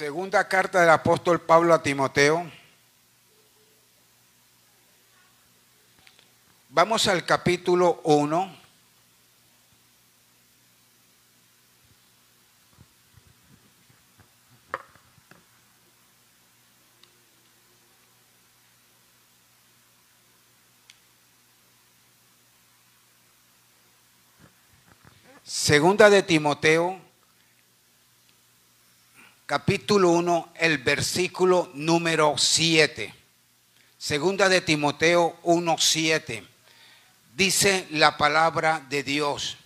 Segunda carta del apóstol Pablo a Timoteo. Vamos al capítulo 1. Segunda de Timoteo, capítulo 1, el versículo número 7. Segunda de Timoteo 1, 7. Dice la palabra de Dios.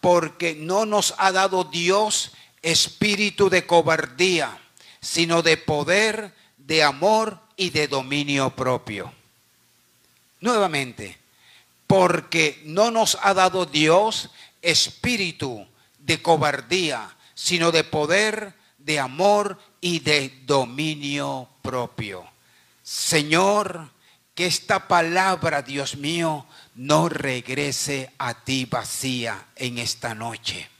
Porque no nos ha dado Dios espíritu de cobardía, sino de poder, de amor y de dominio propio. Nuevamente, porque no nos ha dado Dios espíritu de cobardía, sino de poder, de amor y de dominio propio. Señor, que esta palabra, Dios mío, no regrese a ti vacía en esta noche.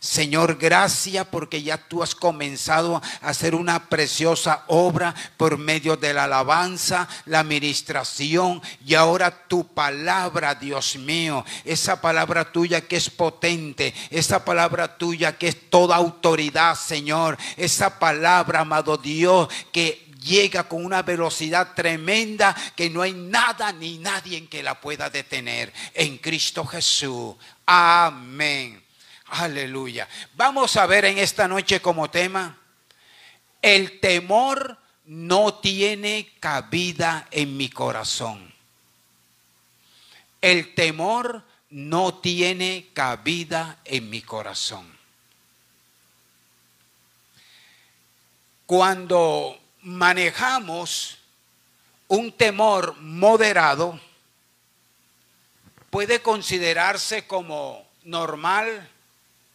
Señor, gracias porque ya tú has comenzado a hacer una preciosa obra por medio de la alabanza, la administración y ahora tu palabra, Dios mío, esa palabra tuya que es potente, esa palabra tuya que es toda autoridad, Señor, esa palabra, amado Dios, que llega con una velocidad tremenda que no hay nada ni nadie que la pueda detener. En Cristo Jesús. Amén. Aleluya. Vamos a ver en esta noche como tema, el temor no tiene cabida en mi corazón. El temor no tiene cabida en mi corazón. Cuando manejamos un temor moderado, puede considerarse como normal,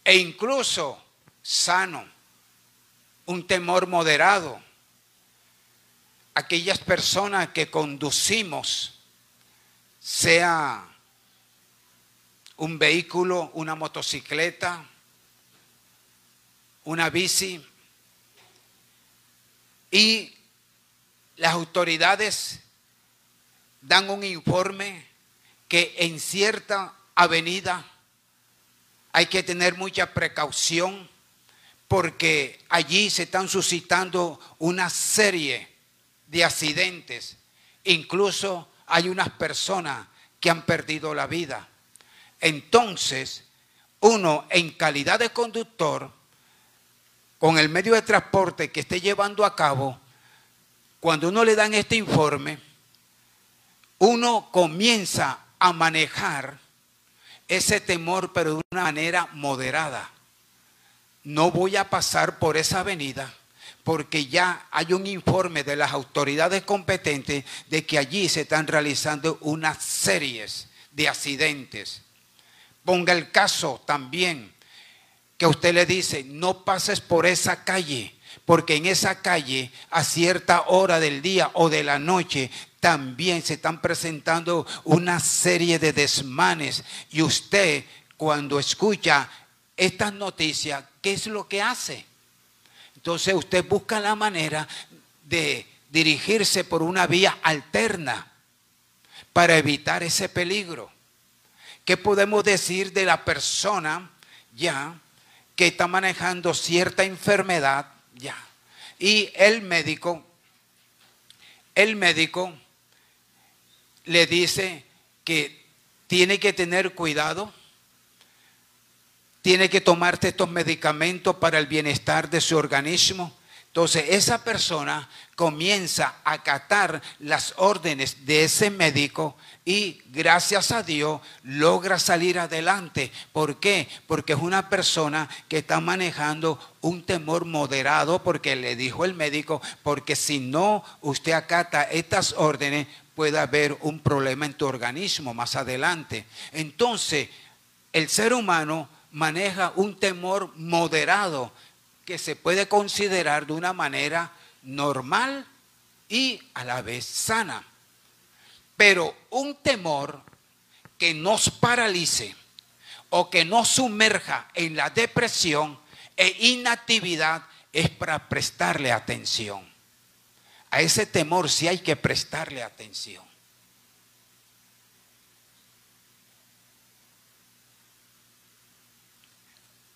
e incluso sano, un temor moderado. Aquellas personas que conducimos, sea un vehículo, una motocicleta, una bici, y las autoridades dan un informe que en cierta avenida hay que tener mucha precaución porque allí se están suscitando una serie de accidentes. Incluso hay unas personas que han perdido la vida. Entonces, uno en calidad de conductor, con el medio de transporte que esté llevando a cabo, cuando uno le dan este informe, uno comienza a manejar ese temor, pero de una manera moderada. No voy a pasar por esa avenida porque ya hay un informe de las autoridades competentes de que allí se están realizando unas series de accidentes. Ponga el caso también que usted le dice, no pases por esa calle, porque en esa calle a cierta hora del día o de la noche también se están presentando una serie de desmanes y usted cuando escucha estas noticias, ¿qué es lo que hace? Entonces usted busca la manera de dirigirse por una vía alterna para evitar ese peligro. ¿Qué podemos decir de la persona ya que está manejando cierta enfermedad ya? Y el médico, el médico le dice que tiene que tener cuidado, tiene que tomarte estos medicamentos para el bienestar de su organismo. Entonces esa persona comienza a acatar las órdenes de ese médico y gracias a Dios logra salir adelante. ¿Por qué? Porque es una persona que está manejando un temor moderado porque le dijo el médico, porque si no usted acata estas órdenes puede haber un problema en tu organismo más adelante. Entonces, el ser humano maneja un temor moderado que se puede considerar de una manera normal y a la vez sana. Pero un temor que nos paralice o que nos sumerja en la depresión, e inactividad es para prestarle atención. A ese temor sí hay que prestarle atención.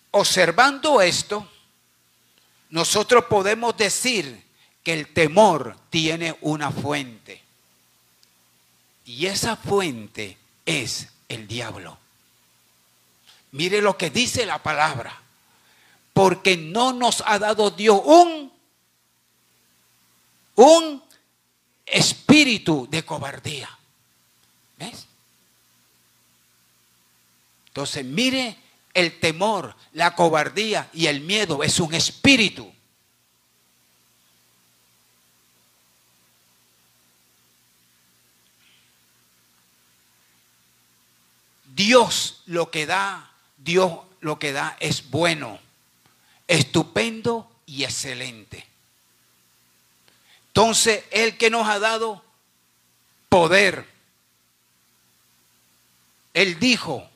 Observando esto, nosotros podemos decir que el temor tiene una fuente. Y esa fuente es el diablo. Mire lo que dice la palabra. Porque no nos ha dado Dios un, un espíritu de cobardía. ¿Ves? Entonces, mire el temor, la cobardía y el miedo es un espíritu. Dios lo que da, Dios lo que da es bueno, estupendo y excelente. Entonces, el que nos ha dado poder, Él dijo,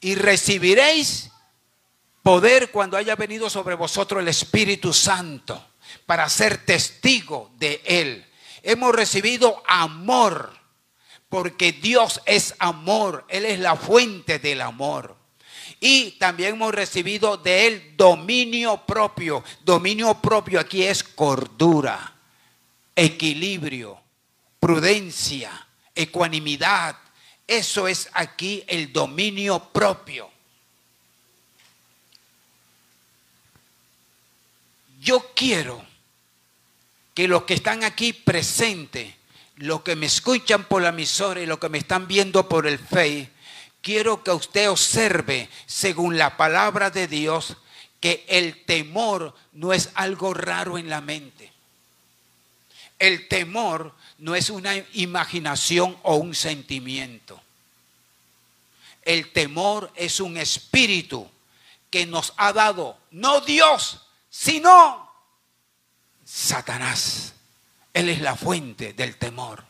y recibiréis poder cuando haya venido sobre vosotros el Espíritu Santo para ser testigo de Él. Hemos recibido amor, porque Dios es amor, Él es la fuente del amor. Y también hemos recibido de Él dominio propio. Dominio propio aquí es cordura, equilibrio, prudencia, ecuanimidad, eso es aquí el dominio propio. Yo quiero que los que están aquí presentes, los que me escuchan por la emisora y los que me están viendo por el Face, quiero que usted observe, según la palabra de Dios, que el temor no es algo raro en la mente. El temor no es una imaginación o un sentimiento. El temor es un espíritu que nos ha dado no Dios, sino Satanás. Él es la fuente del temor.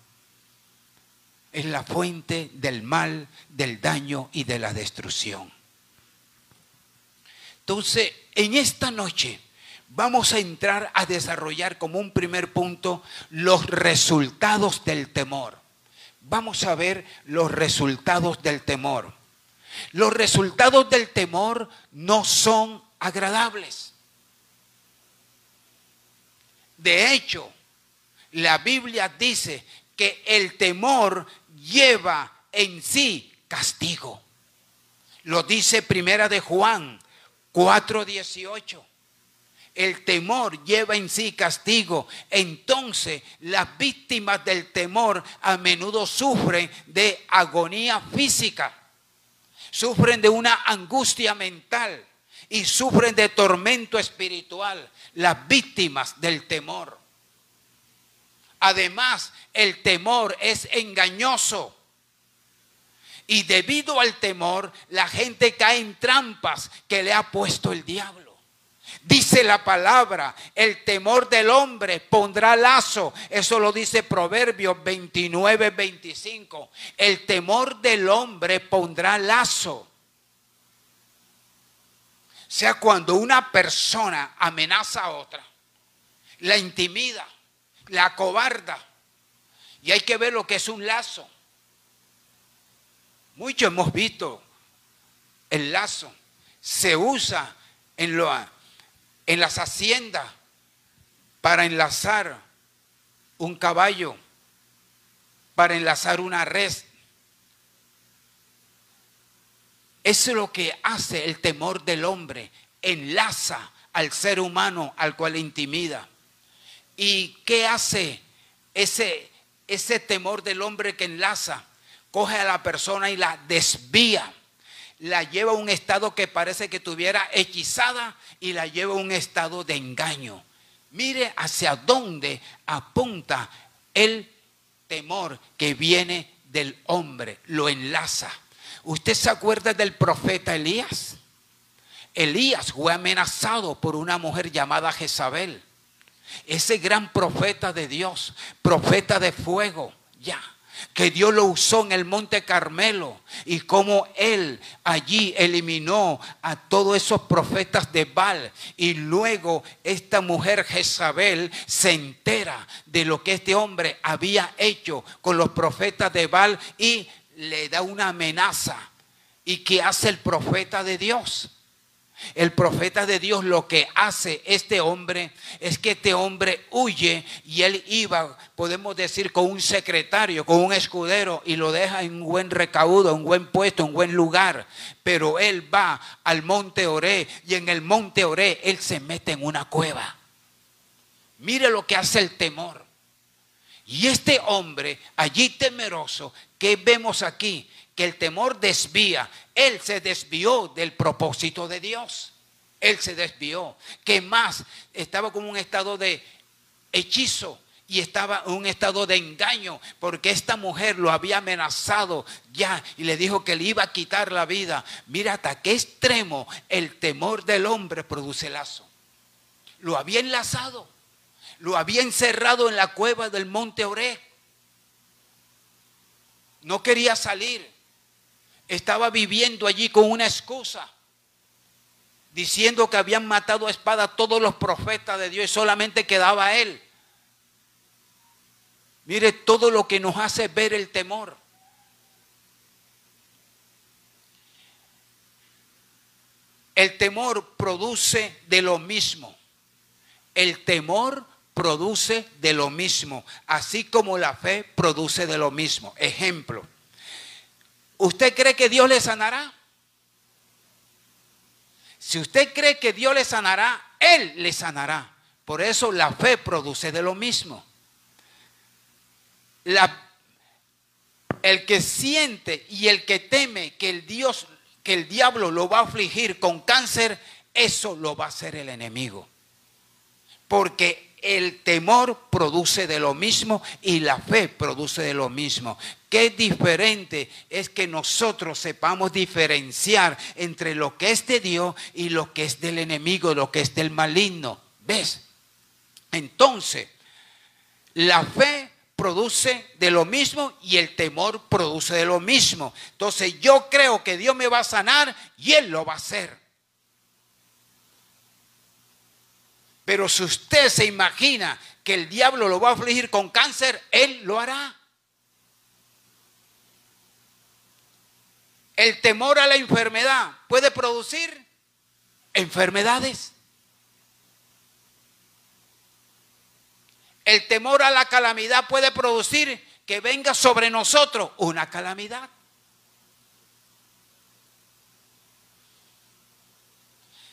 Es la fuente del mal, del daño y de la destrucción. Entonces, en esta noche vamos a entrar a desarrollar como un primer punto los resultados del temor. Vamos a ver los resultados del temor. Los resultados del temor no son agradables. De hecho, la Biblia dice que el temor lleva en sí castigo. Lo dice Primera de Juan 4:18 el temor lleva en sí castigo. Entonces las víctimas del temor a menudo sufren de agonía física, sufren de una angustia mental y sufren de tormento espiritual. Las víctimas del temor. Además, el temor es engañoso. Y debido al temor, la gente cae en trampas que le ha puesto el diablo. Dice la palabra, el temor del hombre pondrá lazo. Eso lo dice Proverbios 29, 25. El temor del hombre pondrá lazo. O sea, cuando una persona amenaza a otra, la intimida, la cobarda, y hay que ver lo que es un lazo. Muchos hemos visto el lazo. Se usa en lo en las haciendas para enlazar un caballo, para enlazar una red. Eso es lo que hace el temor del hombre, enlaza al ser humano al cual intimida. ¿Y qué hace ese, ese temor del hombre que enlaza? Coge a la persona y la desvía la lleva a un estado que parece que tuviera hechizada y la lleva a un estado de engaño. Mire hacia dónde apunta el temor que viene del hombre, lo enlaza. ¿Usted se acuerda del profeta Elías? Elías fue amenazado por una mujer llamada Jezabel. Ese gran profeta de Dios, profeta de fuego, ya. Que Dios lo usó en el monte Carmelo y cómo él allí eliminó a todos esos profetas de Baal y luego esta mujer Jezabel se entera de lo que este hombre había hecho con los profetas de Baal y le da una amenaza. ¿Y qué hace el profeta de Dios? El profeta de Dios lo que hace este hombre es que este hombre huye y él iba, podemos decir, con un secretario, con un escudero y lo deja en un buen recaudo, un buen puesto, un buen lugar. Pero él va al monte Oré y en el monte Oré él se mete en una cueva. Mire lo que hace el temor. Y este hombre allí temeroso que vemos aquí, que el temor desvía. Él se desvió del propósito de Dios. Él se desvió. Que más estaba como un estado de hechizo y estaba en un estado de engaño porque esta mujer lo había amenazado ya y le dijo que le iba a quitar la vida. Mira hasta qué extremo el temor del hombre produce lazo. Lo había enlazado, lo había encerrado en la cueva del monte Oré. No quería salir estaba viviendo allí con una excusa, diciendo que habían matado a espada todos los profetas de Dios y solamente quedaba él. Mire todo lo que nos hace ver el temor. El temor produce de lo mismo. El temor produce de lo mismo, así como la fe produce de lo mismo. Ejemplo. ¿Usted cree que Dios le sanará? Si usted cree que Dios le sanará, Él le sanará. Por eso la fe produce de lo mismo. el que siente y el que teme que el Dios, que el diablo lo va a afligir con cáncer, eso lo va a hacer el enemigo. Porque el temor produce de lo mismo y la fe produce de lo mismo. Qué diferente es que nosotros sepamos diferenciar entre lo que es de Dios y lo que es del enemigo, lo que es del maligno. ¿Ves? Entonces, la fe produce de lo mismo y el temor produce de lo mismo. Entonces yo creo que Dios me va a sanar y Él lo va a hacer. Pero si usted se imagina que el diablo lo va a afligir con cáncer, él lo hará. El temor a la enfermedad puede producir enfermedades. El temor a la calamidad puede producir que venga sobre nosotros una calamidad.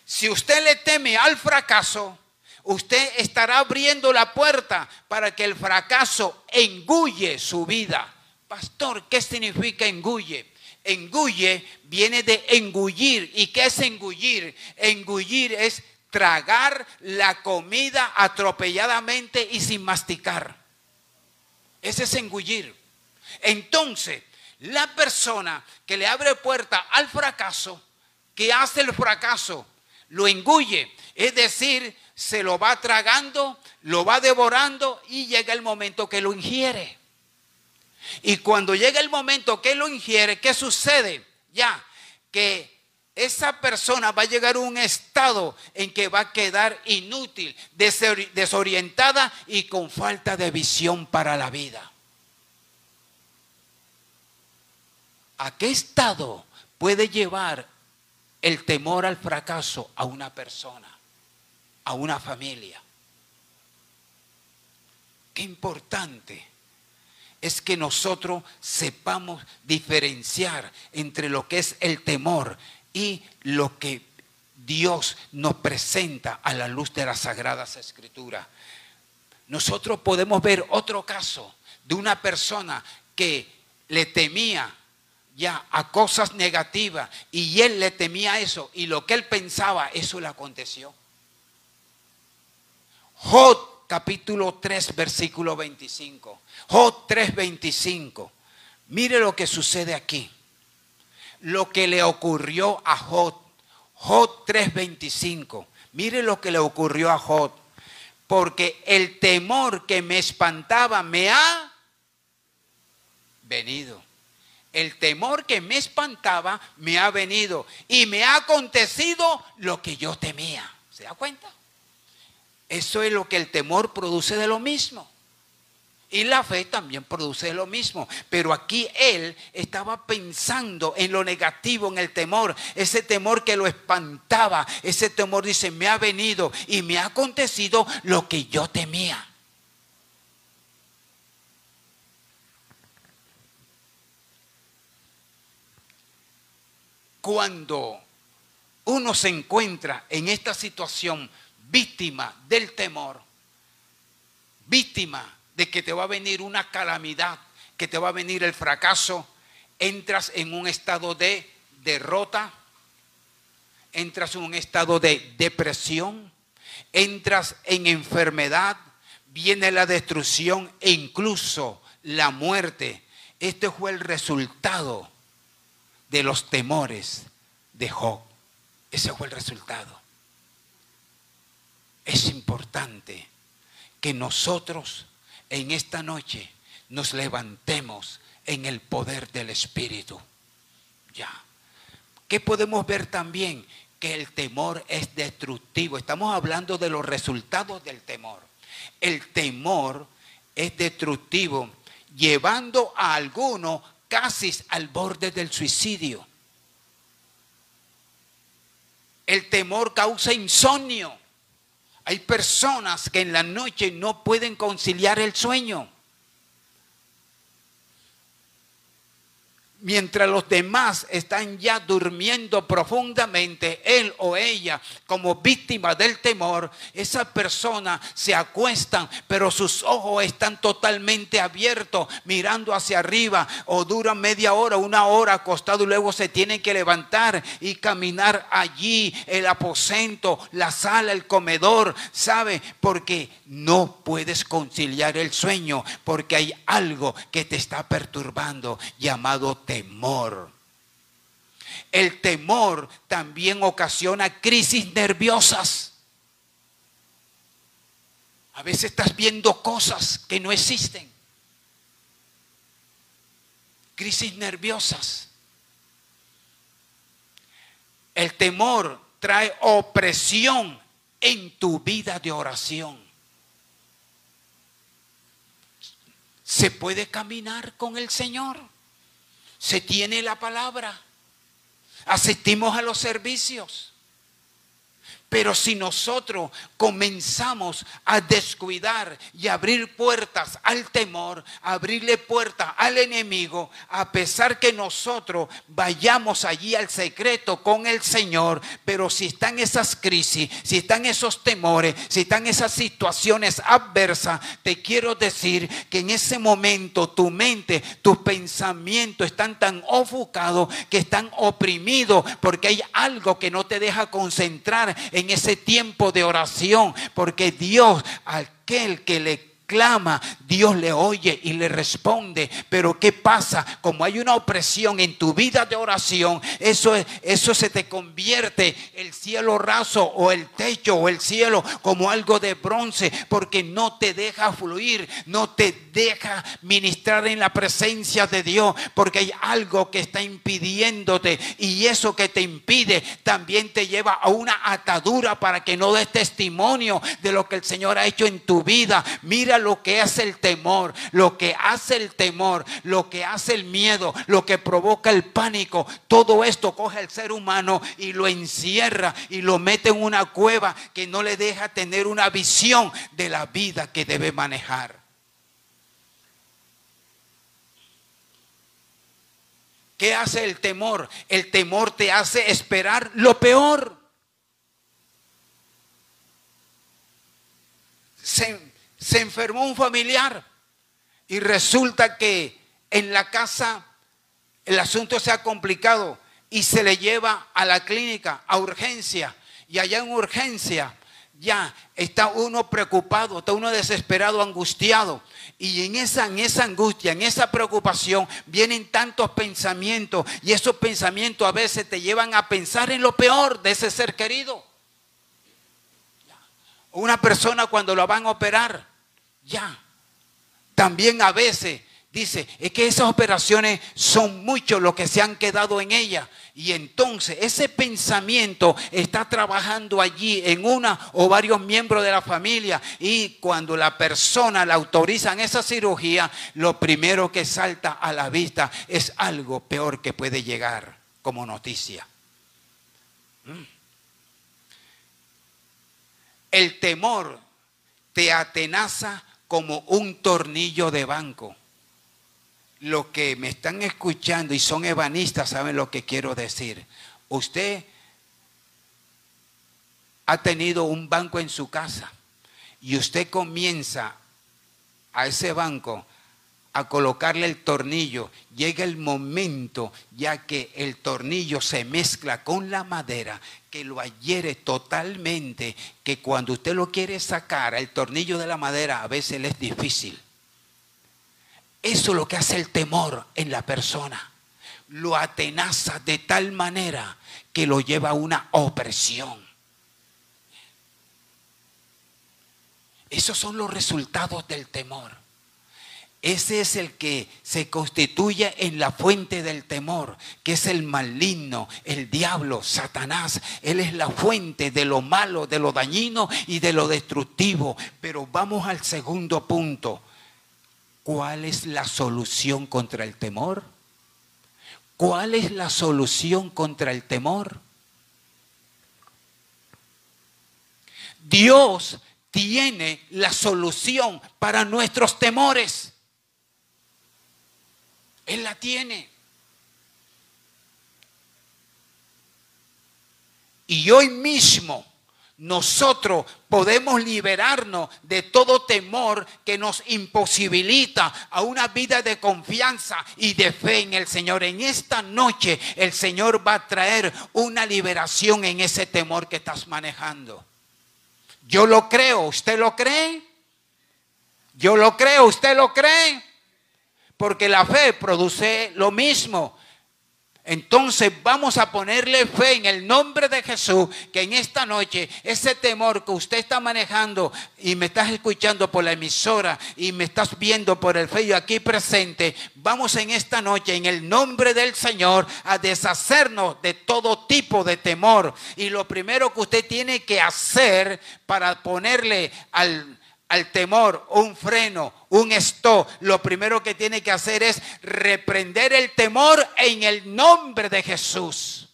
Si usted le teme al fracaso, usted estará abriendo la puerta para que el fracaso engulle su vida. Pastor, ¿qué significa engulle? Engulle viene de engullir. ¿Y qué es engullir? Engullir es tragar la comida atropelladamente y sin masticar. Ese es engullir. Entonces, la persona que le abre puerta al fracaso, que hace el fracaso, lo engulle. Es decir, se lo va tragando, lo va devorando y llega el momento que lo ingiere. Y cuando llega el momento que lo ingiere, ¿qué sucede? Ya, que esa persona va a llegar a un estado en que va a quedar inútil, desorientada y con falta de visión para la vida. ¿A qué estado puede llevar el temor al fracaso a una persona? A una familia. Qué importante es que nosotros sepamos diferenciar entre lo que es el temor y lo que Dios nos presenta a la luz de las sagradas escrituras. Nosotros podemos ver otro caso de una persona que le temía ya a cosas negativas y él le temía eso y lo que él pensaba, eso le aconteció. Jod capítulo 3 versículo 25. Jod 3 25. Mire lo que sucede aquí. Lo que le ocurrió a Jod. Jod 3:25. Mire lo que le ocurrió a Jod. Porque el temor que me espantaba me ha venido. El temor que me espantaba me ha venido y me ha acontecido lo que yo temía. ¿Se da cuenta? Eso es lo que el temor produce de lo mismo. Y la fe también produce lo mismo. Pero aquí él estaba pensando en lo negativo, en el temor. Ese temor que lo espantaba. Ese temor dice, me ha venido y me ha acontecido lo que yo temía. Cuando uno se encuentra en esta situación víctima del temor, víctima de que te va a venir una calamidad, que te va a venir el fracaso, entras en un estado de derrota, entras en un estado de depresión, entras en enfermedad, viene la destrucción e incluso la muerte. Este fue el resultado de los temores de Job. Ese fue el resultado. Es importante que nosotros en esta noche nos levantemos en el poder del Espíritu. Ya. ¿Qué podemos ver también? Que el temor es destructivo. Estamos hablando de los resultados del temor. El temor es destructivo, llevando a alguno casi al borde del suicidio. El temor causa insomnio. Hay personas que en la noche no pueden conciliar el sueño. Mientras los demás están ya durmiendo profundamente, él o ella como víctima del temor, esa persona se acuestan, pero sus ojos están totalmente abiertos, mirando hacia arriba, o duran media hora, una hora acostado y luego se tienen que levantar y caminar allí, el aposento, la sala, el comedor, ¿sabe? Porque no puedes conciliar el sueño, porque hay algo que te está perturbando llamado temor temor. El temor también ocasiona crisis nerviosas. A veces estás viendo cosas que no existen. Crisis nerviosas. El temor trae opresión en tu vida de oración. ¿Se puede caminar con el Señor? Se tiene la palabra. Asistimos a los servicios. Pero si nosotros comenzamos a descuidar y abrir puertas al temor, abrirle puertas al enemigo, a pesar que nosotros vayamos allí al secreto con el Señor, pero si están esas crisis, si están esos temores, si están esas situaciones adversas, te quiero decir que en ese momento tu mente, tus pensamientos están tan ofuscados que están oprimidos porque hay algo que no te deja concentrar en ese tiempo de oración, porque Dios, aquel que le clama, Dios le oye y le responde. Pero ¿qué pasa? Como hay una opresión en tu vida de oración, eso, eso se te convierte el cielo raso o el techo o el cielo como algo de bronce, porque no te deja fluir, no te deja ministrar en la presencia de Dios, porque hay algo que está impidiéndote y eso que te impide también te lleva a una atadura para que no des testimonio de lo que el Señor ha hecho en tu vida. Mira lo que hace el temor, lo que hace el temor, lo que hace el miedo, lo que provoca el pánico. Todo esto coge al ser humano y lo encierra y lo mete en una cueva que no le deja tener una visión de la vida que debe manejar. ¿Qué hace el temor? El temor te hace esperar lo peor. Se enfermó un familiar y resulta que en la casa el asunto se ha complicado y se le lleva a la clínica a urgencia y allá en urgencia ya está uno preocupado, está uno desesperado, angustiado. Y en esa, en esa angustia, en esa preocupación, vienen tantos pensamientos. Y esos pensamientos a veces te llevan a pensar en lo peor de ese ser querido. Una persona cuando lo van a operar, ya. También a veces dice, es que esas operaciones son muchos los que se han quedado en ella. Y entonces ese pensamiento está trabajando allí en una o varios miembros de la familia. Y cuando la persona la autorizan esa cirugía, lo primero que salta a la vista es algo peor que puede llegar como noticia. Mm. El temor te atenaza como un tornillo de banco. Los que me están escuchando y son ebanistas saben lo que quiero decir. Usted ha tenido un banco en su casa y usted comienza a ese banco a colocarle el tornillo, llega el momento ya que el tornillo se mezcla con la madera, que lo adhiere totalmente, que cuando usted lo quiere sacar, el tornillo de la madera a veces le es difícil. Eso es lo que hace el temor en la persona. Lo atenaza de tal manera que lo lleva a una opresión. Esos son los resultados del temor. Ese es el que se constituye en la fuente del temor, que es el maligno, el diablo, Satanás. Él es la fuente de lo malo, de lo dañino y de lo destructivo. Pero vamos al segundo punto. ¿Cuál es la solución contra el temor? ¿Cuál es la solución contra el temor? Dios tiene la solución para nuestros temores. Él la tiene. Y hoy mismo nosotros podemos liberarnos de todo temor que nos imposibilita a una vida de confianza y de fe en el Señor. En esta noche el Señor va a traer una liberación en ese temor que estás manejando. Yo lo creo, ¿usted lo cree? Yo lo creo, ¿usted lo cree? Porque la fe produce lo mismo. Entonces vamos a ponerle fe en el nombre de Jesús, que en esta noche ese temor que usted está manejando y me estás escuchando por la emisora y me estás viendo por el fe aquí presente, vamos en esta noche en el nombre del Señor a deshacernos de todo tipo de temor. Y lo primero que usted tiene que hacer para ponerle al al temor, un freno, un stop, lo primero que tiene que hacer es reprender el temor en el nombre de Jesús.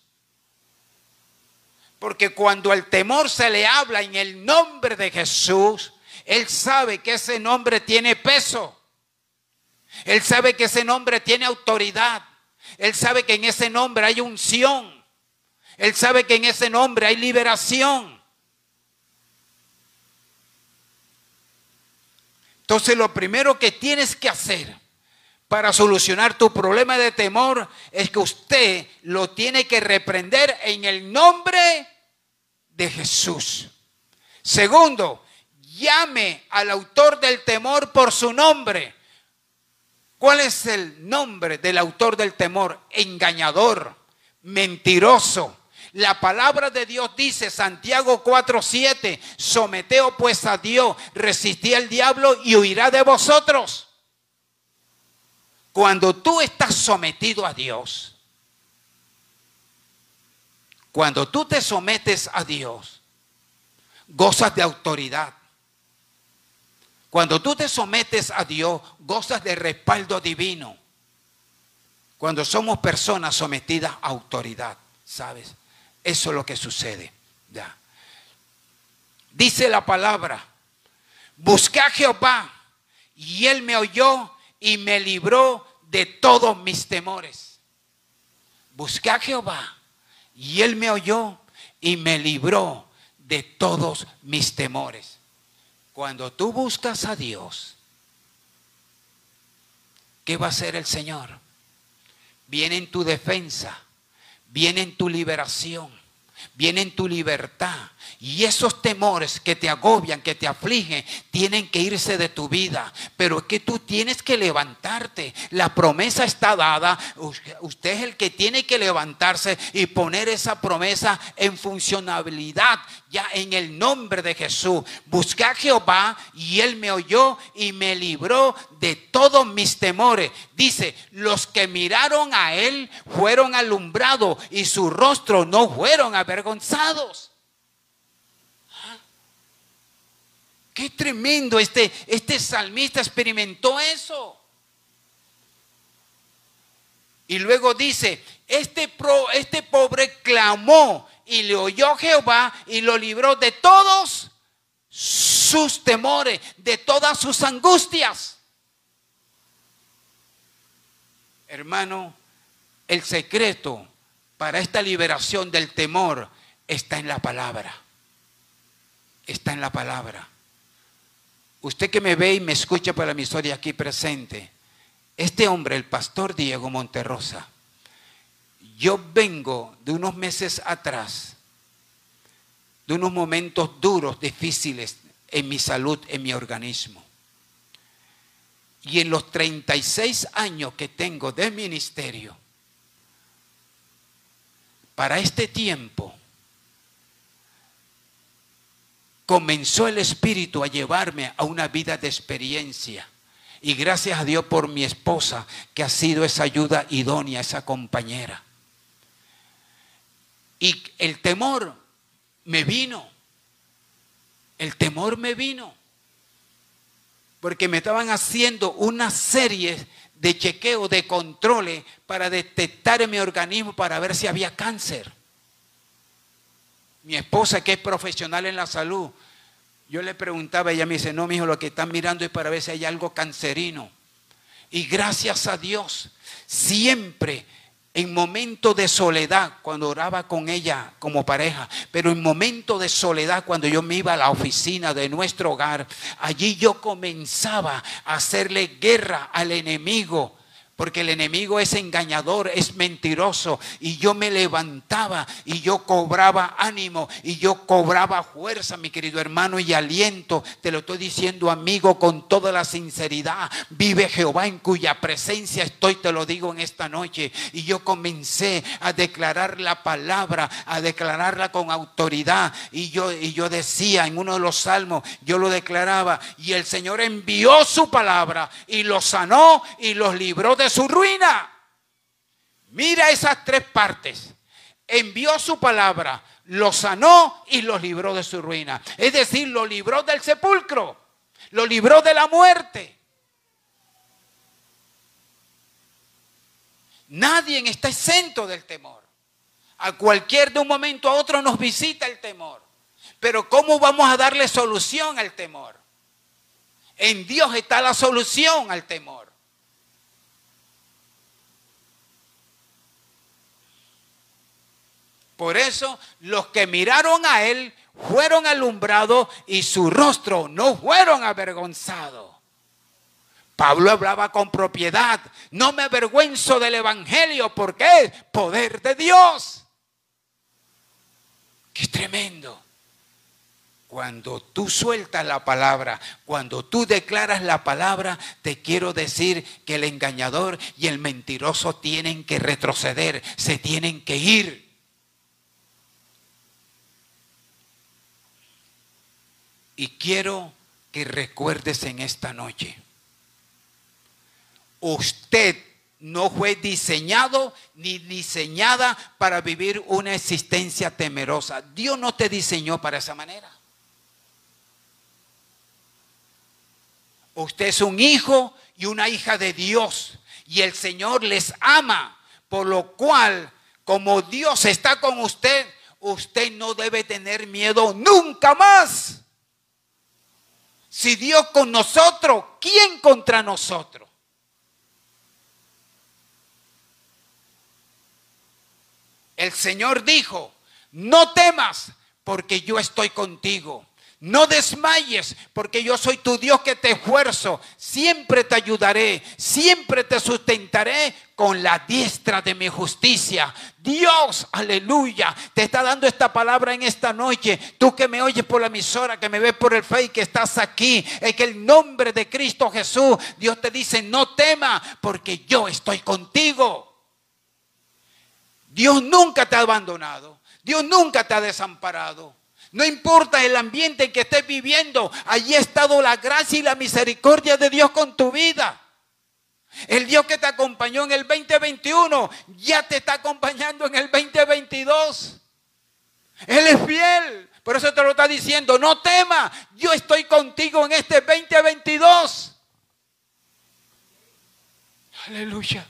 Porque cuando el temor se le habla en el nombre de Jesús, él sabe que ese nombre tiene peso. Él sabe que ese nombre tiene autoridad. Él sabe que en ese nombre hay unción. Él sabe que en ese nombre hay liberación. Entonces lo primero que tienes que hacer para solucionar tu problema de temor es que usted lo tiene que reprender en el nombre de Jesús. Segundo, llame al autor del temor por su nombre. ¿Cuál es el nombre del autor del temor? Engañador, mentiroso, la palabra de Dios dice, Santiago 4:7, someteo pues a Dios, resistí al diablo y huirá de vosotros. Cuando tú estás sometido a Dios, cuando tú te sometes a Dios, gozas de autoridad. Cuando tú te sometes a Dios, gozas de respaldo divino. Cuando somos personas sometidas a autoridad, ¿sabes? Eso es lo que sucede. Ya. Dice la palabra, busqué a Jehová y él me oyó y me libró de todos mis temores. Busqué a Jehová y él me oyó y me libró de todos mis temores. Cuando tú buscas a Dios, ¿qué va a hacer el Señor? Viene en tu defensa viene en tu liberación. Viene tu libertad. Y esos temores que te agobian, que te afligen, tienen que irse de tu vida. Pero es que tú tienes que levantarte. La promesa está dada. Usted es el que tiene que levantarse y poner esa promesa en funcionabilidad ya en el nombre de Jesús. Busqué a Jehová y él me oyó y me libró de todos mis temores. Dice, los que miraron a él fueron alumbrados y su rostro no fueron avergonzados. Qué tremendo, este, este salmista experimentó eso. Y luego dice, este, pro, este pobre clamó y le oyó Jehová y lo libró de todos sus temores, de todas sus angustias. Hermano, el secreto para esta liberación del temor está en la palabra. Está en la palabra. Usted que me ve y me escucha para mi historia aquí presente, este hombre, el pastor Diego Monterrosa, yo vengo de unos meses atrás, de unos momentos duros, difíciles en mi salud, en mi organismo. Y en los 36 años que tengo de ministerio, para este tiempo, comenzó el Espíritu a llevarme a una vida de experiencia. Y gracias a Dios por mi esposa, que ha sido esa ayuda idónea, esa compañera. Y el temor me vino. El temor me vino. Porque me estaban haciendo una serie de chequeo, de controles para detectar en mi organismo para ver si había cáncer. Mi esposa, que es profesional en la salud, yo le preguntaba, ella me dice, no, mi hijo, lo que están mirando es para ver si hay algo cancerino. Y gracias a Dios, siempre en momento de soledad, cuando oraba con ella como pareja, pero en momento de soledad, cuando yo me iba a la oficina de nuestro hogar, allí yo comenzaba a hacerle guerra al enemigo porque el enemigo es engañador, es mentiroso. Y yo me levantaba y yo cobraba ánimo y yo cobraba fuerza, mi querido hermano, y aliento. Te lo estoy diciendo, amigo, con toda la sinceridad. Vive Jehová en cuya presencia estoy, te lo digo en esta noche. Y yo comencé a declarar la palabra, a declararla con autoridad. Y yo, y yo decía en uno de los salmos, yo lo declaraba, y el Señor envió su palabra y los sanó y los libró de su ruina. Mira esas tres partes. Envió su palabra, lo sanó y los libró de su ruina. Es decir, lo libró del sepulcro, lo libró de la muerte. Nadie está exento del temor. A cualquier de un momento a otro nos visita el temor. Pero ¿cómo vamos a darle solución al temor? En Dios está la solución al temor. Por eso los que miraron a él fueron alumbrados y su rostro no fueron avergonzados. Pablo hablaba con propiedad. No me avergüenzo del Evangelio porque es poder de Dios. Qué tremendo. Cuando tú sueltas la palabra, cuando tú declaras la palabra, te quiero decir que el engañador y el mentiroso tienen que retroceder, se tienen que ir. Y quiero que recuerdes en esta noche, usted no fue diseñado ni diseñada para vivir una existencia temerosa. Dios no te diseñó para esa manera. Usted es un hijo y una hija de Dios y el Señor les ama, por lo cual, como Dios está con usted, usted no debe tener miedo nunca más. Si Dios con nosotros, ¿quién contra nosotros? El Señor dijo, no temas porque yo estoy contigo. No desmayes, porque yo soy tu Dios que te esfuerzo. Siempre te ayudaré, siempre te sustentaré con la diestra de mi justicia. Dios, aleluya, te está dando esta palabra en esta noche. Tú que me oyes por la emisora, que me ves por el Facebook, que estás aquí, en que el nombre de Cristo Jesús, Dios te dice, no tema, porque yo estoy contigo. Dios nunca te ha abandonado. Dios nunca te ha desamparado. No importa el ambiente en que estés viviendo, allí ha estado la gracia y la misericordia de Dios con tu vida. El Dios que te acompañó en el 2021 ya te está acompañando en el 2022. Él es fiel. Por eso te lo está diciendo, no temas, yo estoy contigo en este 2022. Aleluya.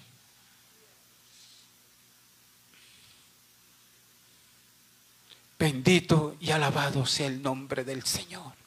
Bendito y alabado sea el nombre del Señor.